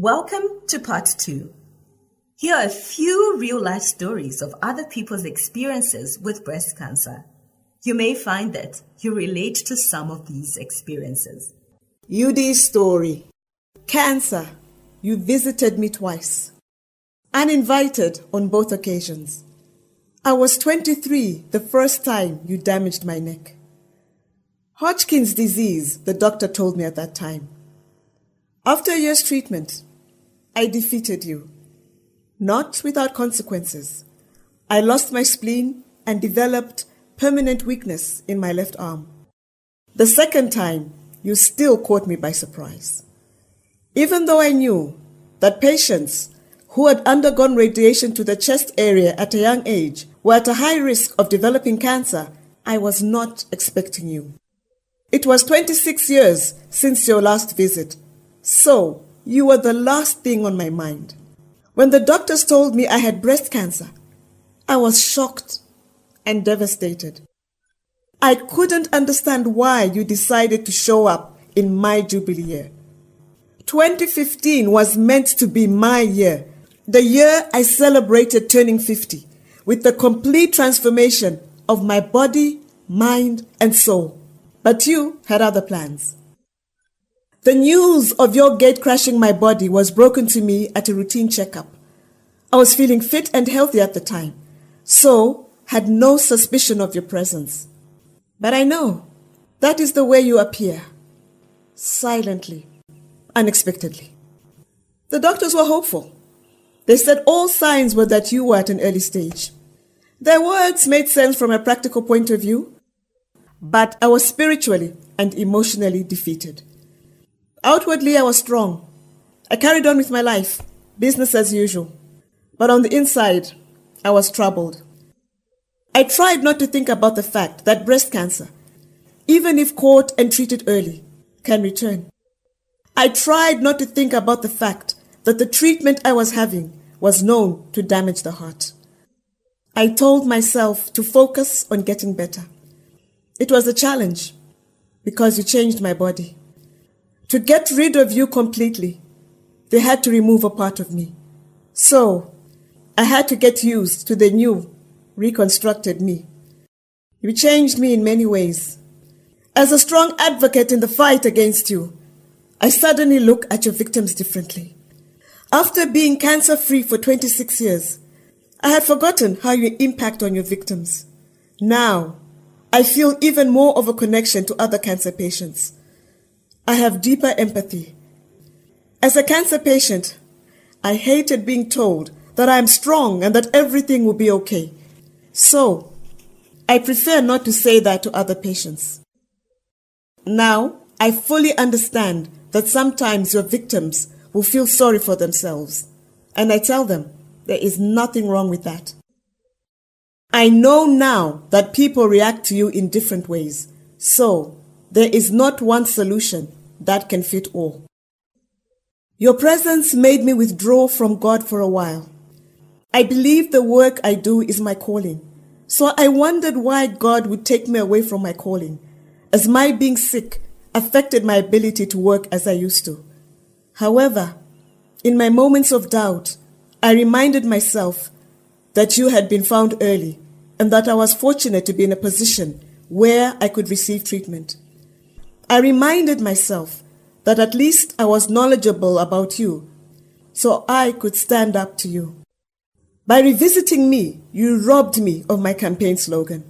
Welcome to part two. Here are a few real life stories of other people's experiences with breast cancer. You may find that you relate to some of these experiences. Udie's story. Cancer. You visited me twice. Uninvited on both occasions. I was 23 the first time you damaged my neck. Hodgkin's disease, the doctor told me at that time. After a year's treatment, I defeated you. Not without consequences. I lost my spleen and developed permanent weakness in my left arm. The second time, you still caught me by surprise. Even though I knew that patients who had undergone radiation to the chest area at a young age were at a high risk of developing cancer, I was not expecting you. It was 26 years since your last visit, so you were the last thing on my mind. When the doctors told me I had breast cancer, I was shocked and devastated. I couldn't understand why you decided to show up in my jubilee year. 2015 was meant to be my year, the year I celebrated turning 50 with the complete transformation of my body, mind, and soul. But you had other plans. The news of your gate crashing my body was broken to me at a routine checkup. I was feeling fit and healthy at the time, so had no suspicion of your presence. But I know that is the way you appear. Silently, unexpectedly. The doctors were hopeful. They said all signs were that you were at an early stage. Their words made sense from a practical point of view, but I was spiritually and emotionally defeated. Outwardly, I was strong. I carried on with my life, business as usual. But on the inside, I was troubled. I tried not to think about the fact that breast cancer, even if caught and treated early, can return. I tried not to think about the fact that the treatment I was having was known to damage the heart. I told myself to focus on getting better. It was a challenge because you changed my body. To get rid of you completely, they had to remove a part of me. So, I had to get used to the new, reconstructed me. You changed me in many ways. As a strong advocate in the fight against you, I suddenly look at your victims differently. After being cancer free for 26 years, I had forgotten how you impact on your victims. Now, I feel even more of a connection to other cancer patients. I have deeper empathy. As a cancer patient, I hated being told that I am strong and that everything will be okay. So, I prefer not to say that to other patients. Now, I fully understand that sometimes your victims will feel sorry for themselves, and I tell them there is nothing wrong with that. I know now that people react to you in different ways, so there is not one solution that can fit all. Your presence made me withdraw from God for a while. I believe the work I do is my calling. So I wondered why God would take me away from my calling, as my being sick affected my ability to work as I used to. However, in my moments of doubt, I reminded myself that you had been found early and that I was fortunate to be in a position where I could receive treatment. I reminded myself that at least I was knowledgeable about you, so I could stand up to you. By revisiting me, you robbed me of my campaign slogan.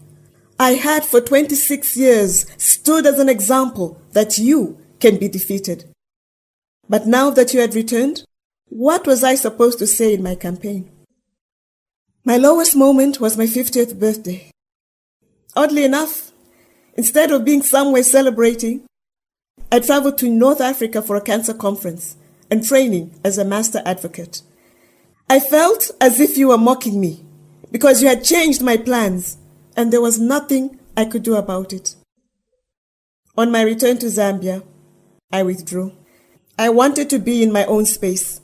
I had for 26 years stood as an example that you can be defeated. But now that you had returned, what was I supposed to say in my campaign? My lowest moment was my 50th birthday. Oddly enough, instead of being somewhere celebrating, I traveled to North Africa for a cancer conference and training as a master advocate. I felt as if you were mocking me because you had changed my plans and there was nothing I could do about it. On my return to Zambia, I withdrew. I wanted to be in my own space.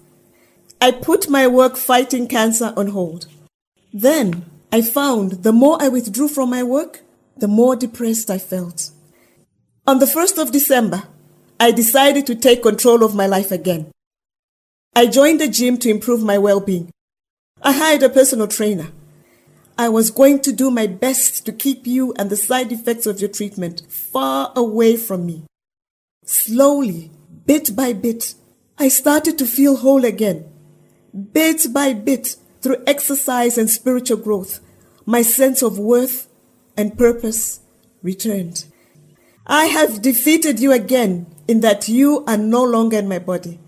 I put my work fighting cancer on hold. Then I found the more I withdrew from my work, the more depressed I felt. On the 1st of December, I decided to take control of my life again. I joined a gym to improve my well-being. I hired a personal trainer. I was going to do my best to keep you and the side effects of your treatment far away from me. Slowly, bit by bit, I started to feel whole again. Bit by bit, through exercise and spiritual growth, my sense of worth and purpose returned. I have defeated you again in that you are no longer in my body.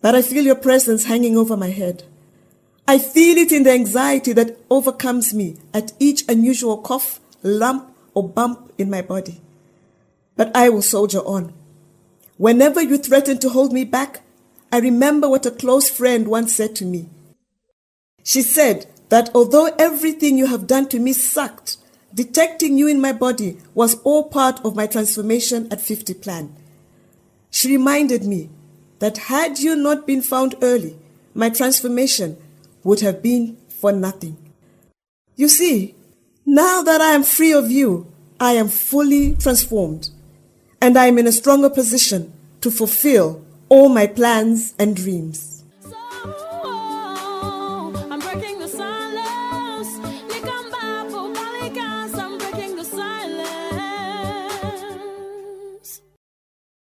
But I feel your presence hanging over my head. I feel it in the anxiety that overcomes me at each unusual cough, lump, or bump in my body. But I will soldier on. Whenever you threaten to hold me back, I remember what a close friend once said to me. She said that although everything you have done to me sucked, detecting you in my body was all part of my transformation at 50 plan. She reminded me that had you not been found early, my transformation would have been for nothing. You see, now that I am free of you, I am fully transformed, and I am in a stronger position to fulfill all my plans and dreams.